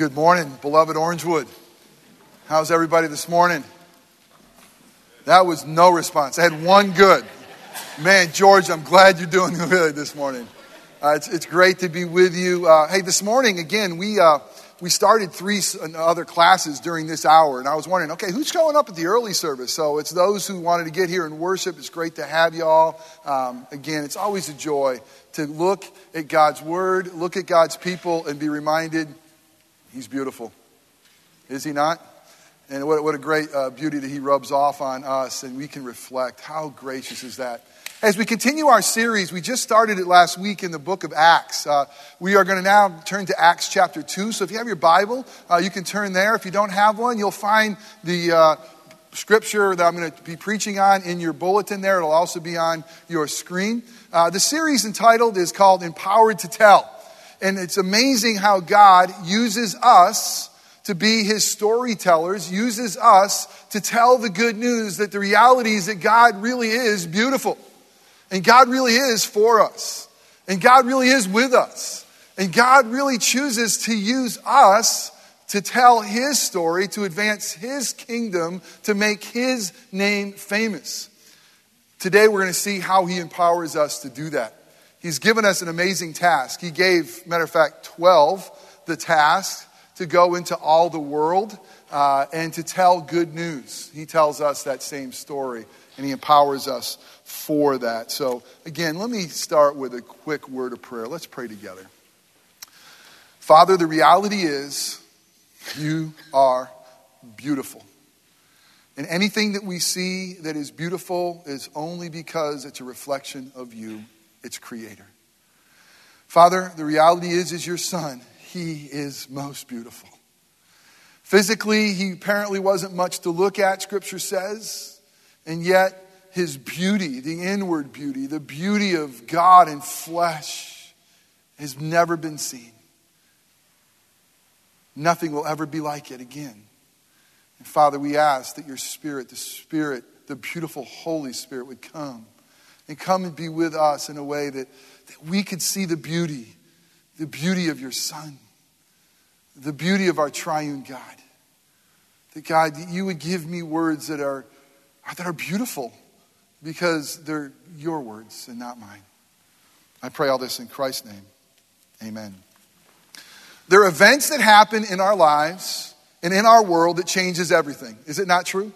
Good morning, beloved Orangewood. How's everybody this morning? That was no response. I had one good. Man, George, I'm glad you're doing good this morning. Uh, it's, it's great to be with you. Uh, hey, this morning, again, we, uh, we started three other classes during this hour, and I was wondering, okay, who's showing up at the early service? So it's those who wanted to get here and worship. It's great to have y'all. Um, again, it's always a joy to look at God's Word, look at God's people, and be reminded He's beautiful. Is he not? And what, what a great uh, beauty that he rubs off on us, and we can reflect. How gracious is that? As we continue our series, we just started it last week in the book of Acts. Uh, we are going to now turn to Acts chapter 2. So if you have your Bible, uh, you can turn there. If you don't have one, you'll find the uh, scripture that I'm going to be preaching on in your bulletin there. It'll also be on your screen. Uh, the series entitled is called Empowered to Tell. And it's amazing how God uses us to be his storytellers, uses us to tell the good news that the reality is that God really is beautiful. And God really is for us. And God really is with us. And God really chooses to use us to tell his story, to advance his kingdom, to make his name famous. Today we're going to see how he empowers us to do that. He's given us an amazing task. He gave, matter of fact, 12 the task to go into all the world uh, and to tell good news. He tells us that same story, and he empowers us for that. So, again, let me start with a quick word of prayer. Let's pray together. Father, the reality is you are beautiful. And anything that we see that is beautiful is only because it's a reflection of you its creator. Father, the reality is, is your son. He is most beautiful. Physically, he apparently wasn't much to look at, scripture says, and yet his beauty, the inward beauty, the beauty of God in flesh, has never been seen. Nothing will ever be like it again. And Father, we ask that your Spirit, the Spirit, the beautiful Holy Spirit, would come and come and be with us in a way that, that we could see the beauty, the beauty of your Son, the beauty of our triune God. That God, that you would give me words that are, that are beautiful because they're your words and not mine. I pray all this in Christ's name. Amen. There are events that happen in our lives and in our world that changes everything. Is it not true?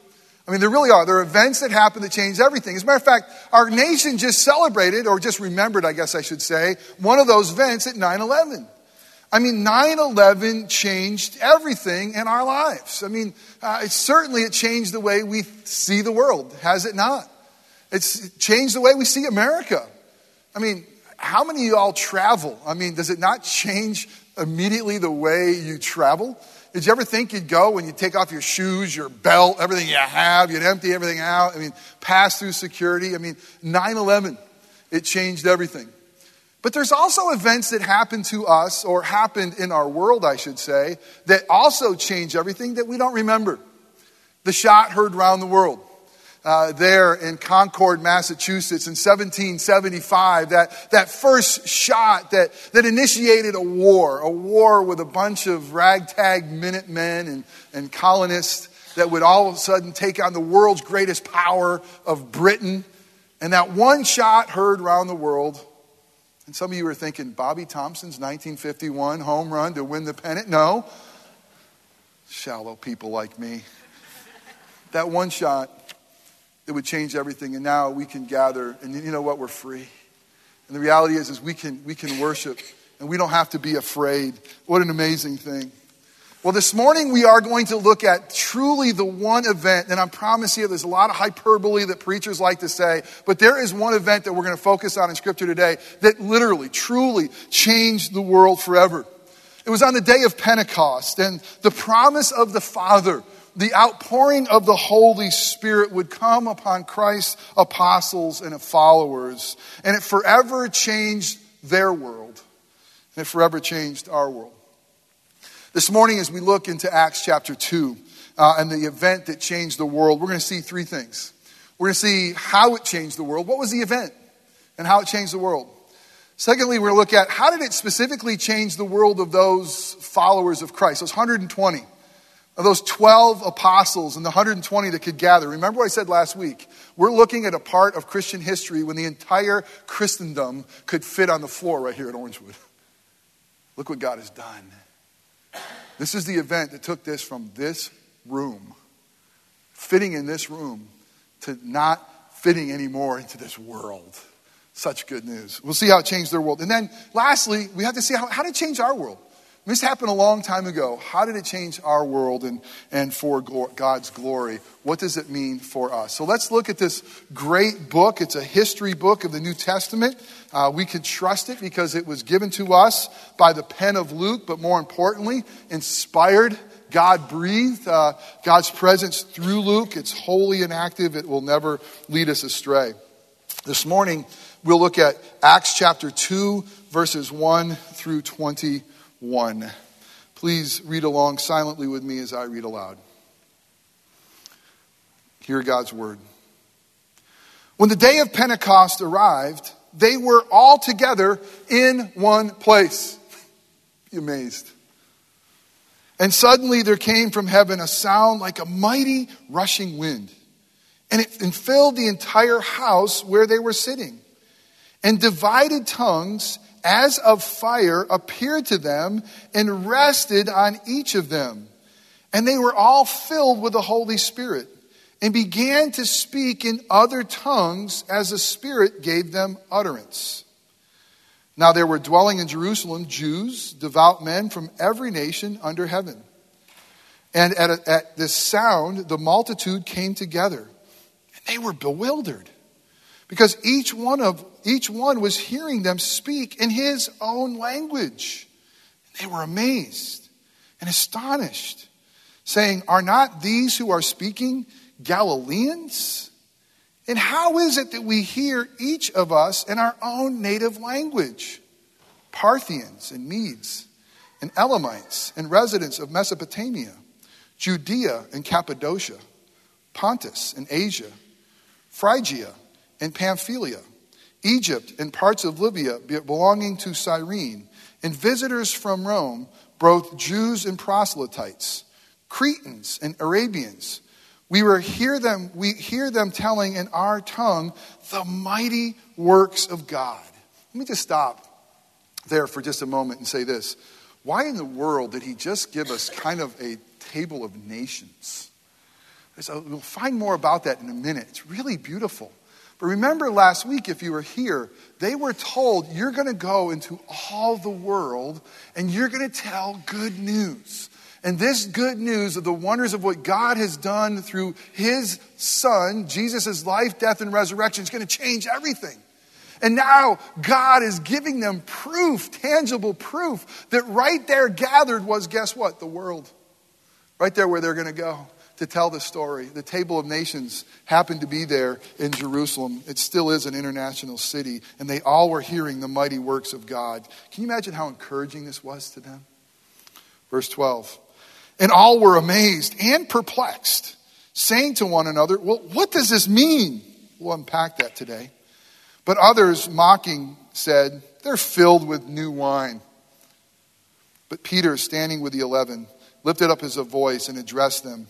I mean, there really are. There are events that happen that change everything. As a matter of fact, our nation just celebrated, or just remembered, I guess I should say, one of those events at 9 11. I mean, 9 11 changed everything in our lives. I mean, uh, it, certainly it changed the way we see the world, has it not? It's changed the way we see America. I mean, how many of y'all travel? I mean, does it not change immediately the way you travel? Did you ever think you'd go and you'd take off your shoes, your belt, everything you have, you'd empty everything out? I mean, pass through security. I mean, 9 11, it changed everything. But there's also events that happen to us, or happened in our world, I should say, that also change everything that we don't remember. The shot heard around the world uh, there in Concord, Massachusetts in 1775, that, that first shot that, that initiated a war, a war with a bunch of ragtag Minutemen and, and colonists that would all of a sudden take on the world's greatest power of Britain. And that one shot heard around the world. And some of you are thinking, Bobby Thomson's 1951 home run to win the pennant? No. Shallow people like me. That one shot it would change everything. And now we can gather, and you know what? We're free. And the reality is, is we can, we can worship, and we don't have to be afraid. What an amazing thing. Well, this morning we are going to look at truly the one event, and I promise you there's a lot of hyperbole that preachers like to say, but there is one event that we're going to focus on in Scripture today that literally, truly changed the world forever. It was on the day of Pentecost, and the promise of the Father the outpouring of the Holy Spirit would come upon Christ's apostles and followers, and it forever changed their world, and it forever changed our world. This morning, as we look into Acts chapter 2 uh, and the event that changed the world, we're going to see three things. We're going to see how it changed the world. What was the event? And how it changed the world. Secondly, we're going to look at how did it specifically change the world of those followers of Christ, those 120, of those 12 apostles and the 120 that could gather. Remember what I said last week? We're looking at a part of Christian history when the entire Christendom could fit on the floor right here at Orangewood. Look what God has done. This is the event that took this from this room, fitting in this room, to not fitting anymore into this world. Such good news. We'll see how it changed their world. And then lastly, we have to see how, how change our world? This happened a long time ago. How did it change our world and, and for God's glory? What does it mean for us? So let's look at this great book. It's a history book of the New Testament. Uh, we can trust it because it was given to us by the pen of Luke, but more importantly, inspired, God breathed, uh, God's presence through Luke. It's holy and active. It will never lead us astray. This morning, we'll look at Acts chapter 2, verses 1 through 20. 1. Please read along silently with me as I read aloud. Hear God's word. When the day of Pentecost arrived, they were all together in one place. Be amazed. And suddenly there came from heaven a sound like a mighty rushing wind, and it and filled the entire house where they were sitting. And divided tongues as of fire appeared to them and rested on each of them. And they were all filled with the Holy Spirit and began to speak in other tongues as the Spirit gave them utterance. Now there were dwelling in Jerusalem Jews, devout men from every nation under heaven. And at, a, at this sound, the multitude came together, and they were bewildered because each one of each one was hearing them speak in his own language. They were amazed and astonished, saying, Are not these who are speaking Galileans? And how is it that we hear each of us in our own native language? Parthians and Medes and Elamites and residents of Mesopotamia, Judea and Cappadocia, Pontus and Asia, Phrygia and Pamphylia, Egypt and parts of Libya belonging to Cyrene, and visitors from Rome, both Jews and proselytes, Cretans and Arabians. We were hear them, we hear them telling in our tongue the mighty works of God. Let me just stop there for just a moment and say this. Why in the world did he just give us kind of a table of nations? So we'll find more about that in a minute. It's really beautiful. But remember last week, if you were here, they were told you're going to go into all the world and you're going to tell good news. And this good news of the wonders of what God has done through his son, Jesus' life, death, and resurrection is going to change everything. And now God is giving them proof, tangible proof, that right there gathered was, guess what? The world. Right there where they're going to go to tell the story. The Table of Nations happened to be there in Jerusalem. It still is an international city, and they all were hearing the mighty works of God. Can you imagine how encouraging this was to them? Verse 12. And all were amazed and perplexed, saying to one another, Well, what does this mean? We'll unpack that today. But others, mocking, said, They're filled with new wine. But Peter, standing with the eleven, lifted up his voice and addressed them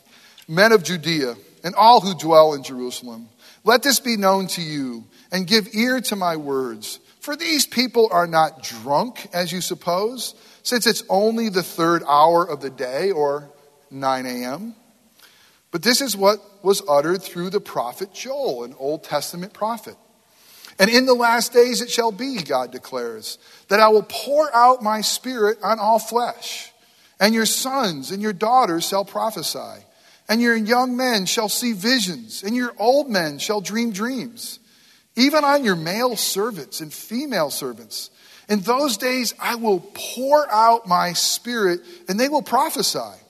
men of Judea, and all who dwell in Jerusalem, let this be known to you, and give ear to my words. For these people are not drunk, as you suppose, since it's only the third hour of the day, or 9 a.m. But this is what was uttered through the prophet Joel, an Old Testament prophet. And in the last days it shall be, God declares, that I will pour out my spirit on all flesh, and your sons and your daughters shall prophesy and your young men shall see visions, and your old men shall dream dreams, even on your male servants and female servants. In those days I will pour out my spirit, and they will prophesy.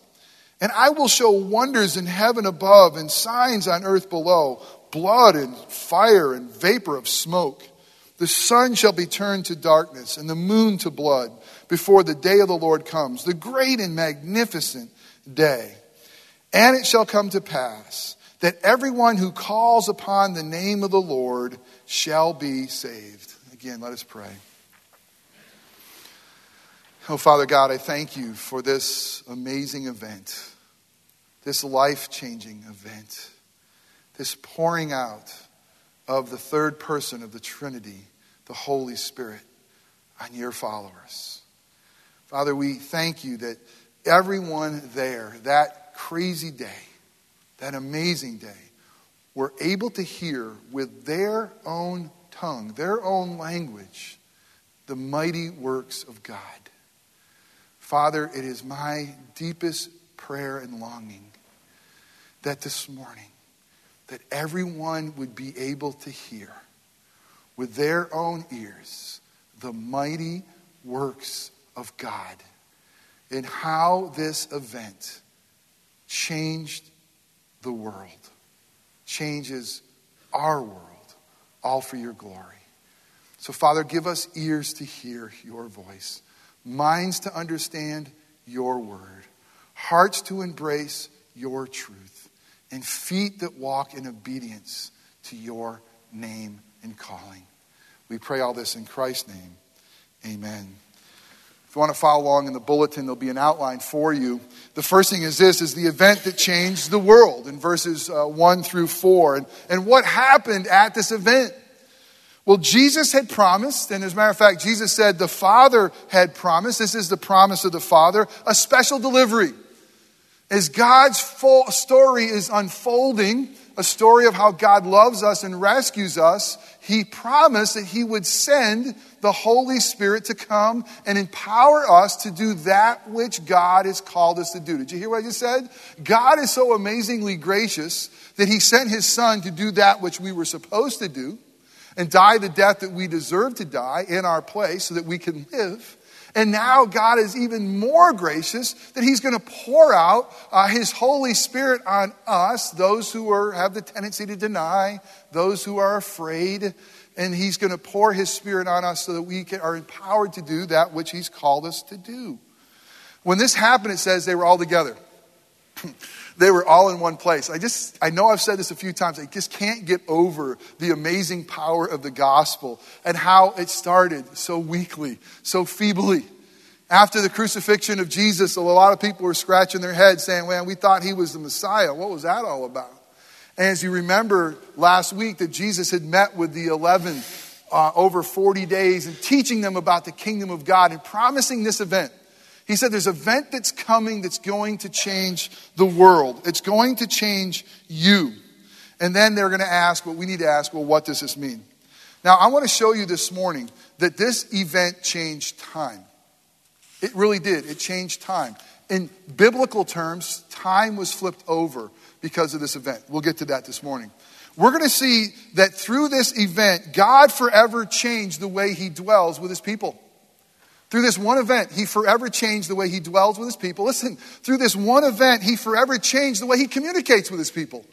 And I will show wonders in heaven above and signs on earth below blood and fire and vapor of smoke. The sun shall be turned to darkness and the moon to blood before the day of the Lord comes, the great and magnificent day. And it shall come to pass that everyone who calls upon the name of the Lord shall be saved. Again, let us pray. Oh, Father God, I thank you for this amazing event, this life changing event, this pouring out of the third person of the Trinity, the Holy Spirit, on your followers. Father, we thank you that everyone there, that crazy day, that amazing day, were able to hear with their own tongue, their own language, the mighty works of God. Father, it is my deepest prayer and longing that this morning that everyone would be able to hear with their own ears the mighty works of God and how this event changed the world, changes our world, all for your glory. So, Father, give us ears to hear your voice, minds to understand your word, hearts to embrace your truth, and feet that walk in obedience to your name and calling. We pray all this in Christ's name. Amen. If you want to follow along in the bulletin, there'll be an outline for you. The first thing is this is the event that changed the world in verses uh, 1 through 4. And, and what happened at this event? Well, Jesus had promised, and as a matter of fact, Jesus said the Father had promised. This is the promise of the Father, a special delivery. As God's story is unfolding, a story of how God loves us and rescues us, He promised that He would send the Holy Spirit to come and empower us to do that which God has called us to do. Did you hear what I just said? God is so amazingly gracious that He sent His Son to do that which we were supposed to do and die the death that we deserve to die in our place so that we can live. And now God is even more gracious that He's going to pour out uh, His Holy Spirit on us, those who are, have the tendency to deny, those who are afraid. And He's going to pour His Spirit on us so that we can, are empowered to do that which He's called us to do. When this happened, it says they were all together. They were all in one place. I just, I know I've said this a few times. I just can't get over the amazing power of the gospel and how it started so weakly, so feebly. After the crucifixion of Jesus, a lot of people were scratching their heads saying, man, we thought he was the Messiah. What was that all about? And as you remember last week, that Jesus had met with the 11 uh, over 40 days and teaching them about the kingdom of God and promising this event. He said there's an event that's coming that's going to change the world. It's going to change you. And then they're going to ask, well, we need to ask, well, what does this mean? Now, I want to show you this morning that this event changed time. It really did. It changed time. In biblical terms, time was flipped over because of this event. We'll get to that this morning. We're going to see that through this event, God forever changed the way he dwells with his people. Through this one event, he forever changed the way he dwells with his people. Listen, through this one event, he forever changed the way he communicates with his people.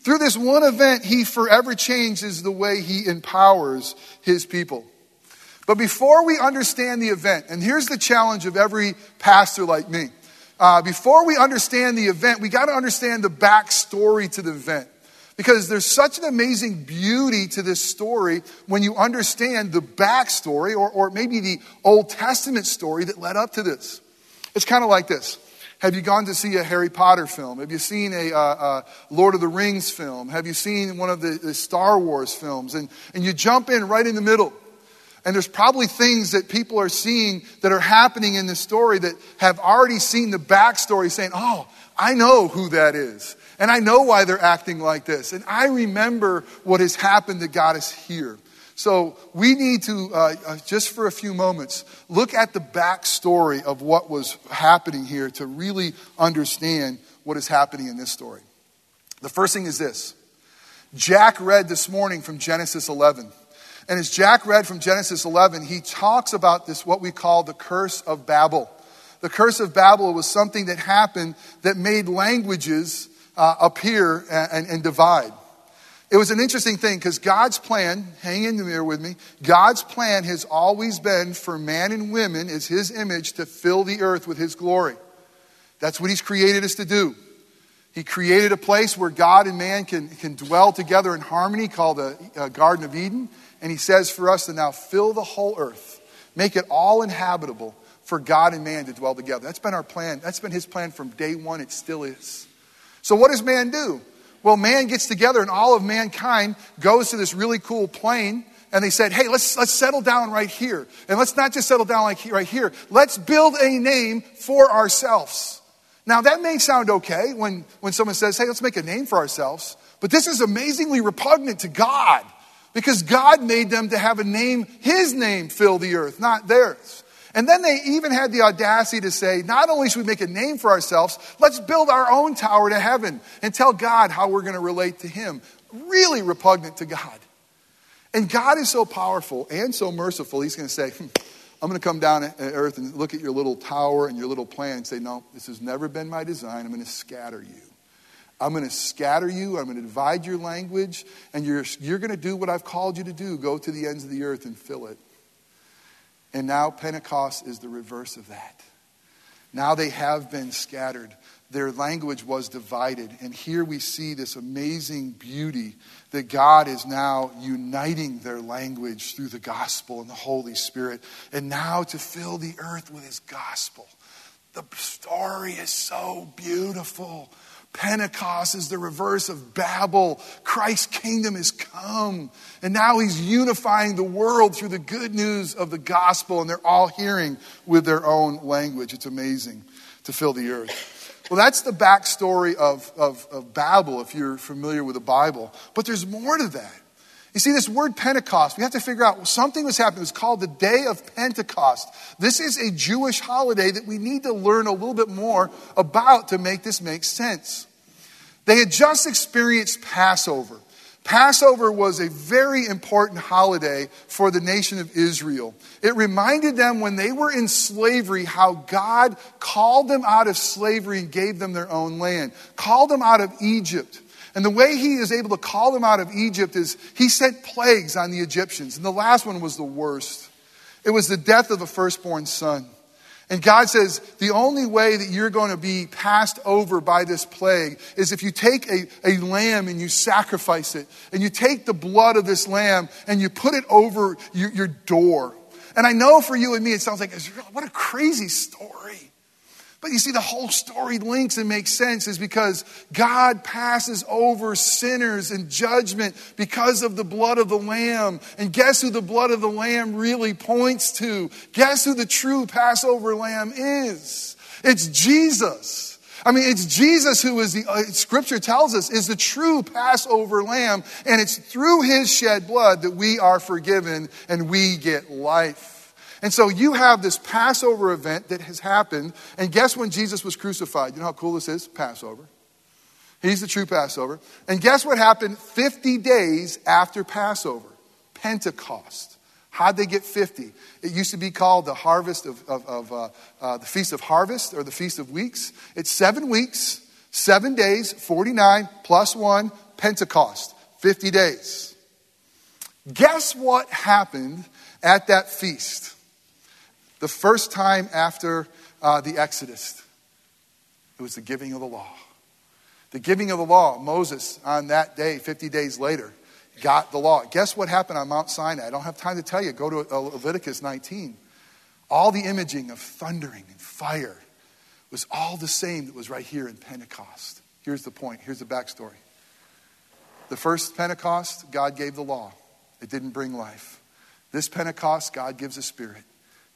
Through this one event, he forever changes the way he empowers his people. But before we understand the event, and here's the challenge of every pastor like me. Uh, before we understand the event, we got to understand the backstory to the event. Because there's such an amazing beauty to this story when you understand the backstory or, or maybe the Old Testament story that led up to this. It's kind of like this. Have you gone to see a Harry Potter film? Have you seen a, uh, uh, Lord of the Rings film? Have you seen one of the, the Star Wars films? And, and you jump in right in the middle. And there's probably things that people are seeing that are happening in this story that have already seen the backstory saying, oh, I know who that is. And I know why they're acting like this. And I remember what has happened that got us here. So we need to, uh, uh, just for a few moments, look at the backstory of what was happening here to really understand what is happening in this story. The first thing is this Jack read this morning from Genesis 11. And as Jack read from Genesis 11, he talks about this, what we call the curse of Babel. The curse of Babel was something that happened that made languages uh, appear and, and divide. It was an interesting thing because God's plan, hang in there with me, God's plan has always been for man and women as his image to fill the earth with his glory. That's what he's created us to do. He created a place where God and man can, can dwell together in harmony called the uh, Garden of Eden. And he says for us to now fill the whole earth, make it all inhabitable for God and man to dwell together. That's been our plan. That's been his plan from day one. It still is. So, what does man do? Well, man gets together and all of mankind goes to this really cool plain and they said, hey, let's, let's settle down right here. And let's not just settle down like right here. Let's build a name for ourselves. Now, that may sound okay when, when someone says, hey, let's make a name for ourselves. But this is amazingly repugnant to God because God made them to have a name, His name fill the earth, not theirs. And then they even had the audacity to say, not only should we make a name for ourselves, let's build our own tower to heaven and tell God how we're going to relate to Him. Really repugnant to God. And God is so powerful and so merciful, He's going to say, hmm, I'm going to come down to earth and look at your little tower and your little plan and say, No, this has never been my design. I'm going to scatter you. I'm going to scatter you. I'm going to divide your language. And you're, you're going to do what I've called you to do go to the ends of the earth and fill it. And now Pentecost is the reverse of that. Now they have been scattered. Their language was divided. And here we see this amazing beauty that God is now uniting their language through the gospel and the Holy Spirit. And now to fill the earth with his gospel. The story is so beautiful. Pentecost is the reverse of Babel. Christ's kingdom has come. And now he's unifying the world through the good news of the gospel, and they're all hearing with their own language. It's amazing to fill the earth. Well, that's the backstory of, of, of Babel, if you're familiar with the Bible. But there's more to that. You see, this word Pentecost, we have to figure out something was happening. It was called the Day of Pentecost. This is a Jewish holiday that we need to learn a little bit more about to make this make sense. They had just experienced Passover. Passover was a very important holiday for the nation of Israel. It reminded them when they were in slavery how God called them out of slavery and gave them their own land, called them out of Egypt. And the way he is able to call them out of Egypt is he sent plagues on the Egyptians. And the last one was the worst. It was the death of a firstborn son. And God says, the only way that you're going to be passed over by this plague is if you take a, a lamb and you sacrifice it, and you take the blood of this lamb and you put it over your, your door. And I know for you and me, it sounds like, what a crazy story. But you see, the whole story links and makes sense is because God passes over sinners in judgment because of the blood of the Lamb. And guess who the blood of the Lamb really points to? Guess who the true Passover Lamb is? It's Jesus. I mean, it's Jesus who is the, uh, scripture tells us, is the true Passover lamb, and it's through his shed blood that we are forgiven and we get life. And so you have this Passover event that has happened. And guess when Jesus was crucified? You know how cool this is? Passover. He's the true Passover. And guess what happened 50 days after Passover? Pentecost. How'd they get 50? It used to be called the harvest of, of, of uh, uh, the Feast of Harvest or the Feast of Weeks. It's seven weeks, seven days, 49 plus one, Pentecost, 50 days. Guess what happened at that feast? The first time after uh, the Exodus. It was the giving of the law. The giving of the law, Moses, on that day, 50 days later, got the law. Guess what happened on Mount Sinai? I don't have time to tell you. Go to uh, Leviticus 19. All the imaging of thundering and fire was all the same that was right here in Pentecost. Here's the point. Here's the backstory. The first Pentecost, God gave the law. It didn't bring life. This Pentecost, God gives a spirit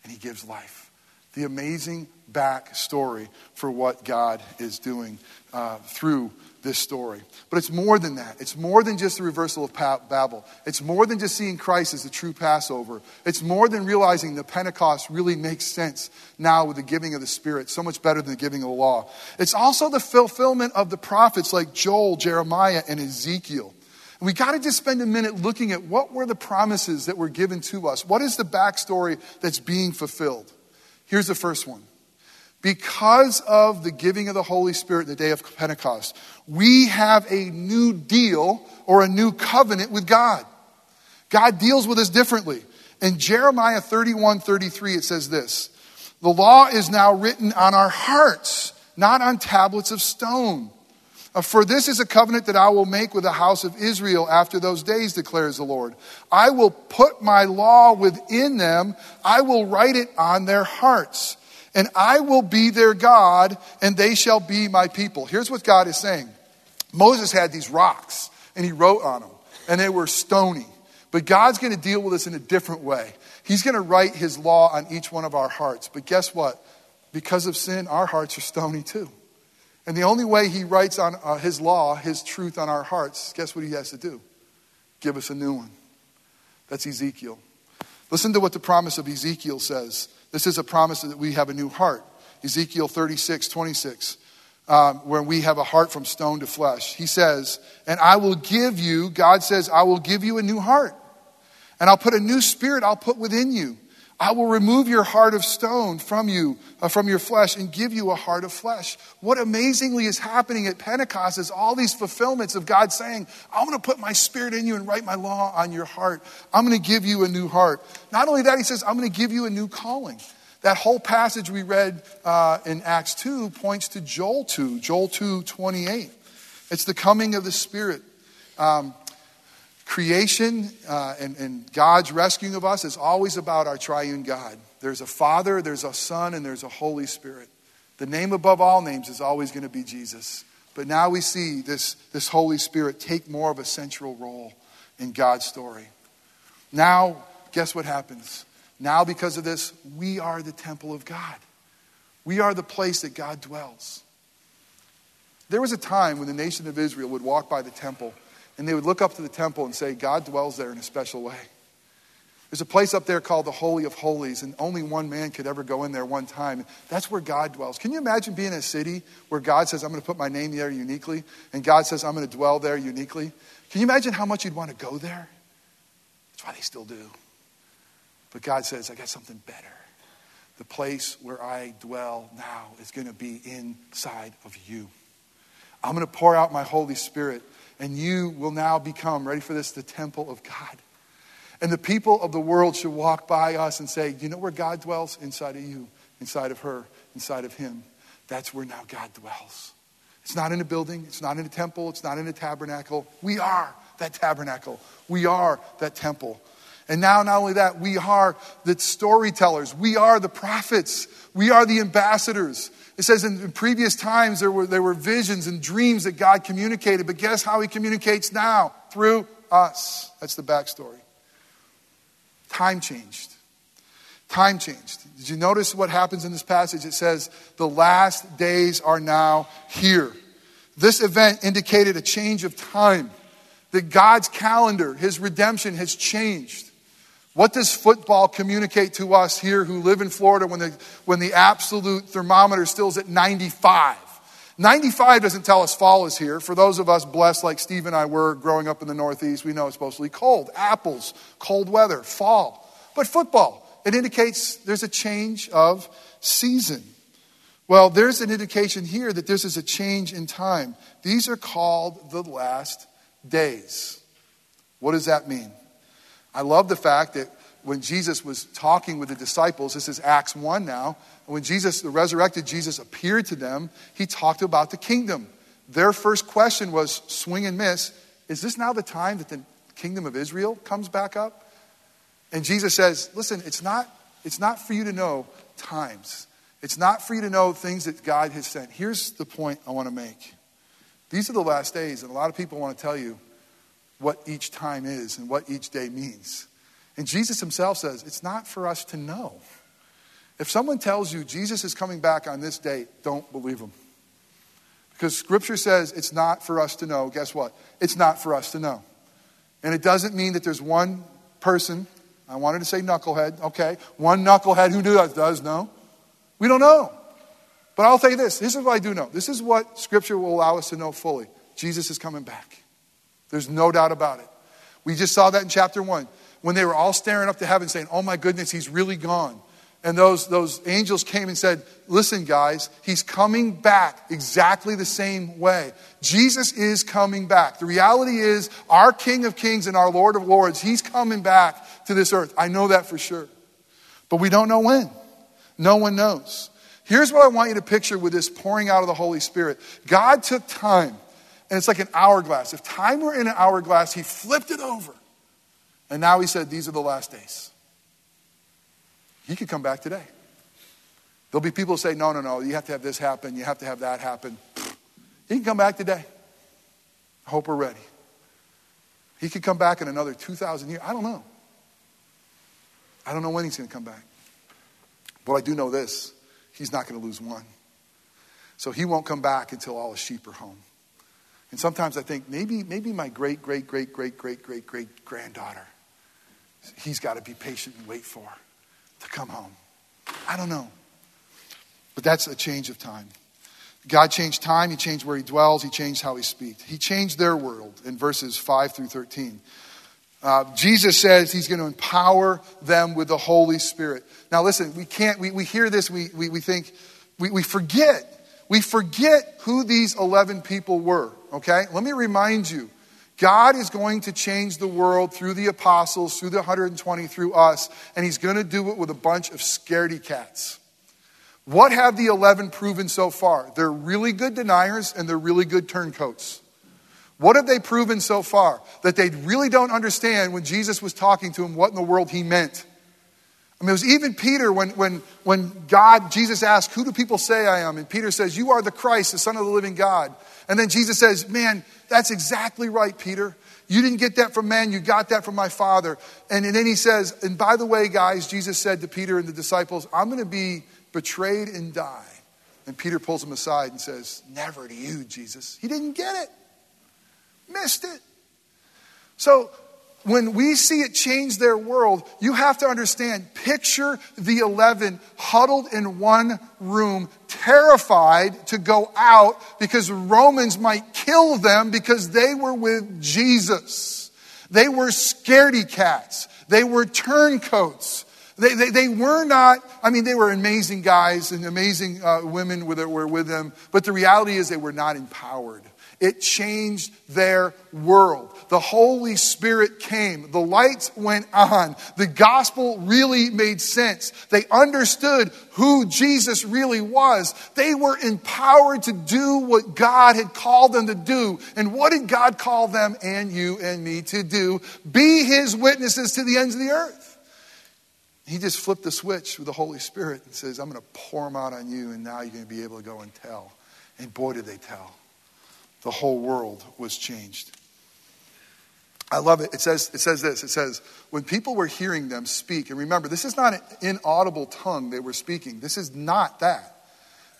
and he gives life. The amazing backstory for what God is doing uh, through this story. But it's more than that. It's more than just the reversal of Babel. It's more than just seeing Christ as the true Passover. It's more than realizing the Pentecost really makes sense now with the giving of the Spirit, so much better than the giving of the law. It's also the fulfillment of the prophets like Joel, Jeremiah, and Ezekiel. We got to just spend a minute looking at what were the promises that were given to us. What is the backstory that's being fulfilled? Here's the first one. Because of the giving of the Holy Spirit the day of Pentecost, we have a new deal or a new covenant with God. God deals with us differently. In Jeremiah 31 33, it says this The law is now written on our hearts, not on tablets of stone. Uh, for this is a covenant that I will make with the house of Israel after those days, declares the Lord. I will put my law within them, I will write it on their hearts, and I will be their God, and they shall be my people. Here's what God is saying Moses had these rocks, and he wrote on them, and they were stony. But God's going to deal with us in a different way. He's going to write his law on each one of our hearts. But guess what? Because of sin, our hearts are stony too. And the only way he writes on uh, his law, his truth on our hearts, guess what he has to do? Give us a new one. That's Ezekiel. Listen to what the promise of Ezekiel says. This is a promise that we have a new heart. Ezekiel 36, 26, um, where we have a heart from stone to flesh. He says, And I will give you, God says, I will give you a new heart. And I'll put a new spirit I'll put within you. I will remove your heart of stone from you, uh, from your flesh, and give you a heart of flesh. What amazingly is happening at Pentecost is all these fulfillments of God saying, I'm going to put my spirit in you and write my law on your heart. I'm going to give you a new heart. Not only that, he says, I'm going to give you a new calling. That whole passage we read uh, in Acts 2 points to Joel 2, Joel 2 28. It's the coming of the Spirit. Um, Creation uh, and, and God's rescuing of us is always about our triune God. There's a Father, there's a Son, and there's a Holy Spirit. The name above all names is always going to be Jesus. But now we see this, this Holy Spirit take more of a central role in God's story. Now, guess what happens? Now, because of this, we are the temple of God. We are the place that God dwells. There was a time when the nation of Israel would walk by the temple and they would look up to the temple and say, God dwells there in a special way. There's a place up there called the Holy of Holies, and only one man could ever go in there one time. That's where God dwells. Can you imagine being in a city where God says, I'm going to put my name there uniquely, and God says, I'm going to dwell there uniquely? Can you imagine how much you'd want to go there? That's why they still do. But God says, I got something better. The place where I dwell now is going to be inside of you. I'm going to pour out my Holy Spirit and you will now become, ready for this, the temple of God. And the people of the world should walk by us and say, You know where God dwells? Inside of you, inside of her, inside of him. That's where now God dwells. It's not in a building, it's not in a temple, it's not in a tabernacle. We are that tabernacle, we are that temple. And now, not only that, we are the storytellers, we are the prophets, we are the ambassadors. It says in, previous times there were, there were visions and dreams that God communicated, but guess how He communicates now? Through us. That's the backstory. Time changed. Time changed. Did you notice what happens in this passage? It says, The last days are now here. This event indicated a change of time, that God's calendar, His redemption, has changed. What does football communicate to us here who live in Florida when the, when the absolute thermometer still is at 95? 95 doesn't tell us fall is here. For those of us blessed like Steve and I were growing up in the Northeast, we know it's mostly cold. Apples, cold weather, fall. But football, it indicates there's a change of season. Well, there's an indication here that this is a change in time. These are called the last days. What does that mean? I love the fact that when Jesus was talking with the disciples, this is Acts 1 now, when Jesus, the resurrected Jesus, appeared to them, he talked about the kingdom. Their first question was swing and miss Is this now the time that the kingdom of Israel comes back up? And Jesus says, Listen, it's not, it's not for you to know times, it's not for you to know things that God has sent. Here's the point I want to make. These are the last days, and a lot of people want to tell you what each time is and what each day means. And Jesus himself says it's not for us to know. If someone tells you Jesus is coming back on this date, don't believe them. Because scripture says it's not for us to know. Guess what? It's not for us to know. And it doesn't mean that there's one person, I wanted to say knucklehead, okay, one knucklehead who does, does know. We don't know. But I'll tell you this this is what I do know. This is what scripture will allow us to know fully Jesus is coming back. There's no doubt about it. We just saw that in chapter 1 when they were all staring up to heaven saying, Oh my goodness, he's really gone. And those, those angels came and said, Listen, guys, he's coming back exactly the same way. Jesus is coming back. The reality is, our King of Kings and our Lord of Lords, he's coming back to this earth. I know that for sure. But we don't know when. No one knows. Here's what I want you to picture with this pouring out of the Holy Spirit God took time and it's like an hourglass. If time were in an hourglass, he flipped it over. And now he said, These are the last days. He could come back today. There'll be people who say, no, no, no, you have to have this happen, you have to have that happen. He can come back today. I hope we're ready. He could come back in another 2,000 years. I don't know. I don't know when he's going to come back. But I do know this he's not going to lose one. So he won't come back until all his sheep are home. And sometimes I think maybe, maybe my great, great, great, great, great, great, great granddaughter, he's got to be patient and wait for to come home. I don't know. But that's a change of time. God changed time, He changed where He dwells, He changed how He speaks. He changed their world in verses 5 through 13. Uh, Jesus says He's going to empower them with the Holy Spirit. Now, listen, we can't, we, we hear this, we, we, we think, we, we forget. We forget who these 11 people were, okay? Let me remind you God is going to change the world through the apostles, through the 120, through us, and He's going to do it with a bunch of scaredy cats. What have the 11 proven so far? They're really good deniers and they're really good turncoats. What have they proven so far? That they really don't understand when Jesus was talking to them what in the world he meant. I mean, it was even Peter when, when, when God, Jesus asked, Who do people say I am? And Peter says, You are the Christ, the Son of the living God. And then Jesus says, Man, that's exactly right, Peter. You didn't get that from man, you got that from my Father. And, and then he says, And by the way, guys, Jesus said to Peter and the disciples, I'm going to be betrayed and die. And Peter pulls him aside and says, Never to you, Jesus. He didn't get it, missed it. So when we see it change their world, you have to understand picture the 11 huddled in one room, terrified to go out because Romans might kill them because they were with Jesus. They were scaredy cats, they were turncoats. They, they, they, were not, I mean, they were amazing guys and amazing uh, women that were with them, but the reality is they were not empowered. It changed their world. The Holy Spirit came. The lights went on. The gospel really made sense. They understood who Jesus really was. They were empowered to do what God had called them to do. And what did God call them and you and me to do? Be his witnesses to the ends of the earth. He just flipped the switch with the Holy Spirit and says, I'm going to pour them out on you, and now you're going to be able to go and tell. And boy, did they tell. The whole world was changed. I love it. It says, it says this it says, when people were hearing them speak, and remember, this is not an inaudible tongue they were speaking. This is not that.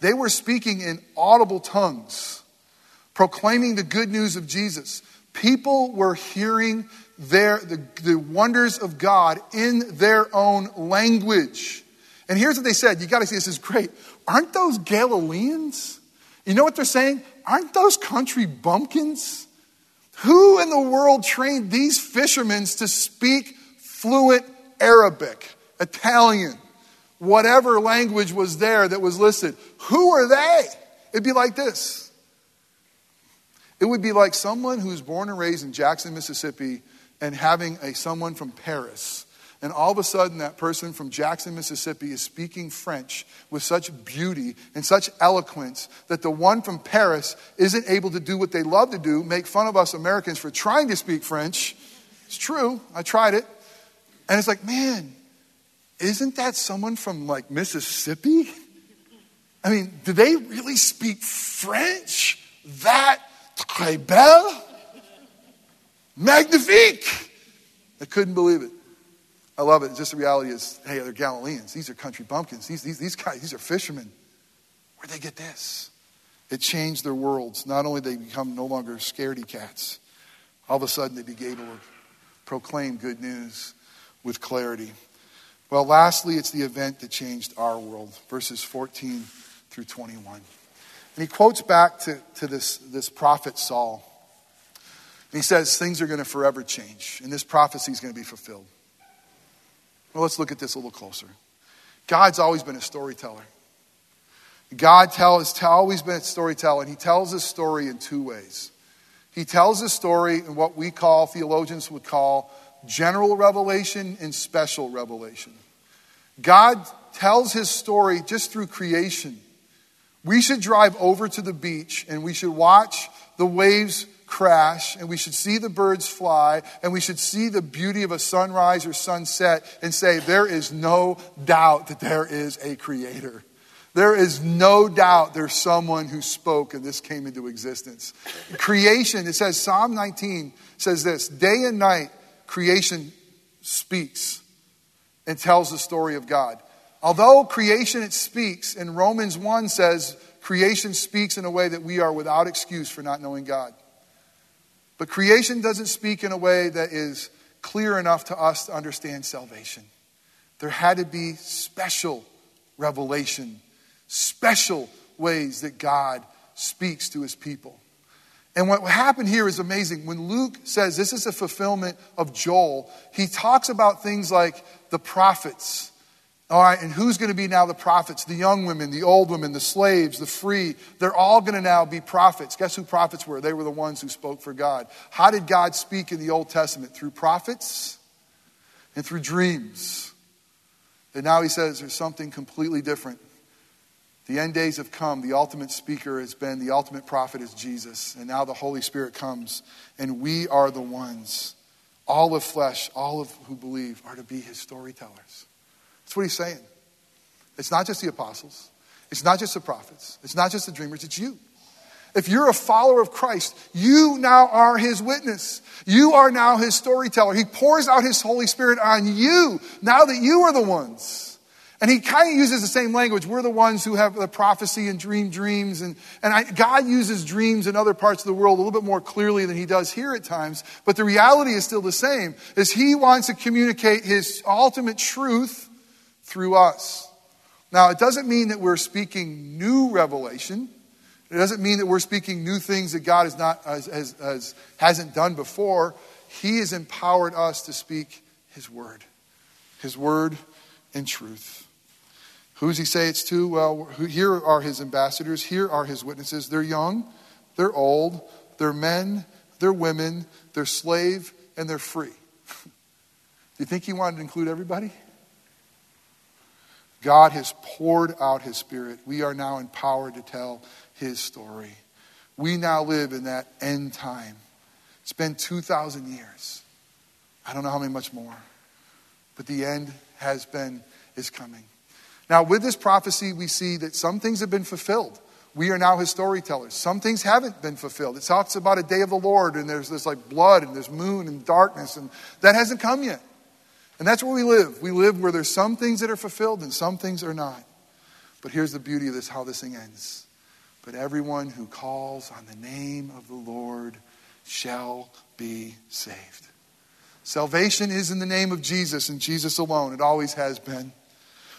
They were speaking in audible tongues, proclaiming the good news of Jesus. People were hearing their, the, the wonders of God in their own language. And here's what they said. You got to see this is great. Aren't those Galileans? You know what they're saying? Aren't those country bumpkins? Who in the world trained these fishermen to speak fluent Arabic, Italian, whatever language was there that was listed? Who are they? It'd be like this. It would be like someone who's born and raised in Jackson, Mississippi, and having a someone from Paris. And all of a sudden, that person from Jackson, Mississippi is speaking French with such beauty and such eloquence that the one from Paris isn't able to do what they love to do make fun of us Americans for trying to speak French. It's true, I tried it. And it's like, man, isn't that someone from like Mississippi? I mean, do they really speak French? That très belle? Magnifique! I couldn't believe it. I love it. Just the reality is, hey, they're Galileans. These are country bumpkins. These, these, these guys, these are fishermen. Where'd they get this? It changed their worlds. Not only they become no longer scaredy cats, all of a sudden they began able to proclaim good news with clarity. Well, lastly, it's the event that changed our world, verses 14 through 21. And he quotes back to, to this, this prophet Saul. And he says things are going to forever change, and this prophecy is going to be fulfilled. Well, let's look at this a little closer. God's always been a storyteller. God tell, has always been a storyteller, and he tells his story in two ways. He tells his story in what we call, theologians would call, general revelation and special revelation. God tells his story just through creation. We should drive over to the beach and we should watch the waves crash and we should see the birds fly and we should see the beauty of a sunrise or sunset and say, there is no doubt that there is a creator. There is no doubt there's someone who spoke and this came into existence. Creation, it says, Psalm 19 says this day and night, creation speaks and tells the story of God. Although creation it speaks, and Romans 1 says creation speaks in a way that we are without excuse for not knowing God. But creation doesn't speak in a way that is clear enough to us to understand salvation. There had to be special revelation, special ways that God speaks to his people. And what happened here is amazing. When Luke says this is a fulfillment of Joel, he talks about things like the prophets. All right, and who's going to be now the prophets? The young women, the old women, the slaves, the free. They're all going to now be prophets. Guess who prophets were? They were the ones who spoke for God. How did God speak in the Old Testament? Through prophets and through dreams. And now he says there's something completely different. The end days have come. The ultimate speaker has been, the ultimate prophet is Jesus. And now the Holy Spirit comes, and we are the ones. All of flesh, all of who believe, are to be his storytellers. That's what he's saying. It's not just the apostles, it's not just the prophets, it's not just the dreamers, it's you. If you're a follower of Christ, you now are his witness. You are now his storyteller. He pours out his Holy Spirit on you now that you are the ones. And he kind of uses the same language. We're the ones who have the prophecy and dream dreams. And, and I, God uses dreams in other parts of the world a little bit more clearly than he does here at times. But the reality is still the same, is he wants to communicate his ultimate truth through us. Now, it doesn't mean that we're speaking new revelation. It doesn't mean that we're speaking new things that God has not, has, has, has, hasn't done before. He has empowered us to speak his word. His word in truth. Who does he say it's to? Well, here are his ambassadors, here are his witnesses. They're young, they're old, they're men, they're women, they're slave, and they're free. Do you think he wanted to include everybody? God has poured out his spirit. We are now empowered to tell his story. We now live in that end time. It's been 2,000 years. I don't know how many much more. But the end has been, is coming. Now, with this prophecy, we see that some things have been fulfilled. We are now his storytellers. Some things haven't been fulfilled. It talks about a day of the Lord, and there's this like blood, and there's moon and darkness, and that hasn't come yet. And that's where we live. We live where there's some things that are fulfilled and some things are not. But here's the beauty of this how this thing ends. But everyone who calls on the name of the Lord shall be saved. Salvation is in the name of Jesus and Jesus alone. It always has been.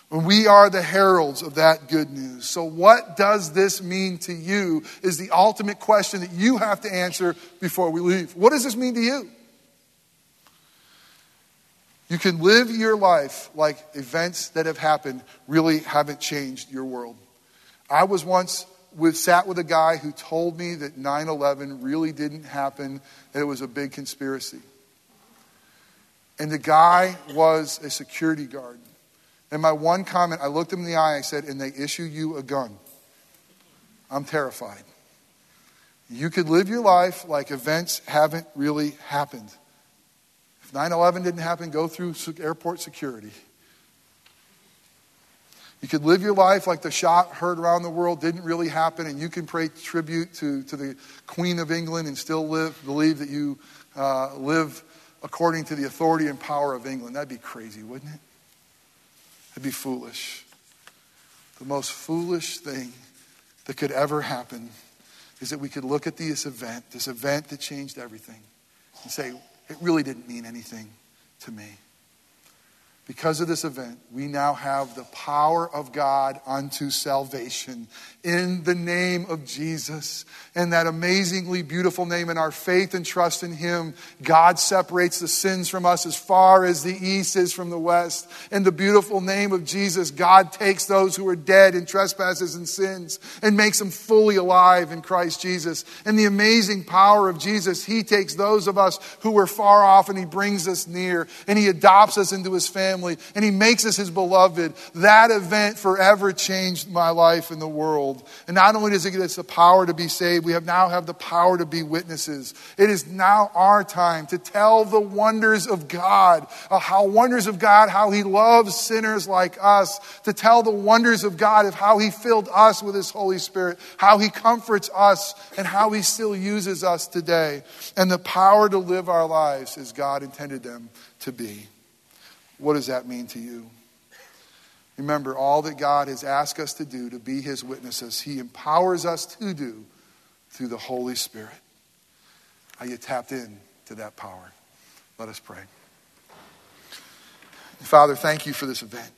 And we are the heralds of that good news. So, what does this mean to you is the ultimate question that you have to answer before we leave. What does this mean to you? You can live your life like events that have happened really haven't changed your world. I was once with, sat with a guy who told me that 9 11 really didn't happen, that it was a big conspiracy. And the guy was a security guard. And my one comment, I looked him in the eye, I said, and they issue you a gun. I'm terrified. You could live your life like events haven't really happened. If 9 11 didn't happen, go through airport security. You could live your life like the shot heard around the world didn't really happen, and you can pay tribute to, to the Queen of England and still live, believe that you uh, live according to the authority and power of England. That'd be crazy, wouldn't it? It'd be foolish. The most foolish thing that could ever happen is that we could look at this event, this event that changed everything, and say, it really didn't mean anything to me. Because of this event, we now have the power of God unto salvation in the name of Jesus. And that amazingly beautiful name, in our faith and trust in Him, God separates the sins from us as far as the east is from the west. In the beautiful name of Jesus, God takes those who are dead in trespasses and sins and makes them fully alive in Christ Jesus. In the amazing power of Jesus, He takes those of us who were far off and He brings us near and He adopts us into His family family and he makes us his beloved. That event forever changed my life in the world. And not only does it give us the power to be saved, we have now have the power to be witnesses. It is now our time to tell the wonders of God, uh, how wonders of God, how he loves sinners like us, to tell the wonders of God of how he filled us with his Holy Spirit, how he comforts us, and how he still uses us today, and the power to live our lives as God intended them to be. What does that mean to you? Remember, all that God has asked us to do to be his witnesses, he empowers us to do through the Holy Spirit. Are you tapped in to that power? Let us pray. Father, thank you for this event.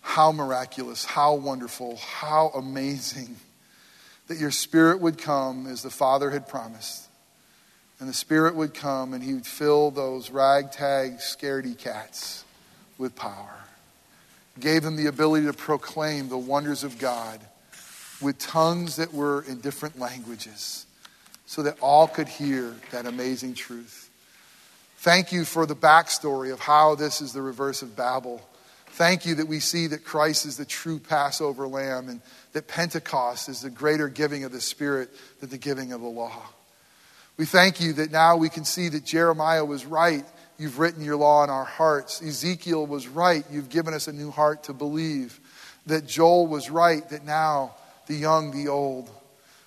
How miraculous, how wonderful, how amazing that your Spirit would come as the Father had promised. And the Spirit would come and He would fill those ragtag, scaredy cats with power. Gave them the ability to proclaim the wonders of God with tongues that were in different languages so that all could hear that amazing truth. Thank you for the backstory of how this is the reverse of Babel. Thank you that we see that Christ is the true Passover lamb and that Pentecost is the greater giving of the Spirit than the giving of the law. We thank you that now we can see that Jeremiah was right. You've written your law in our hearts. Ezekiel was right. You've given us a new heart to believe. That Joel was right. That now the young, the old,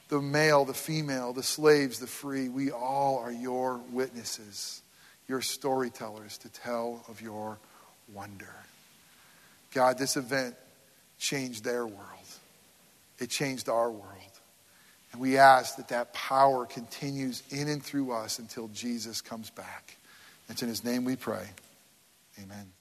the male, the female, the slaves, the free, we all are your witnesses, your storytellers to tell of your wonder. God, this event changed their world. It changed our world. And we ask that that power continues in and through us until Jesus comes back. It's in his name we pray. Amen.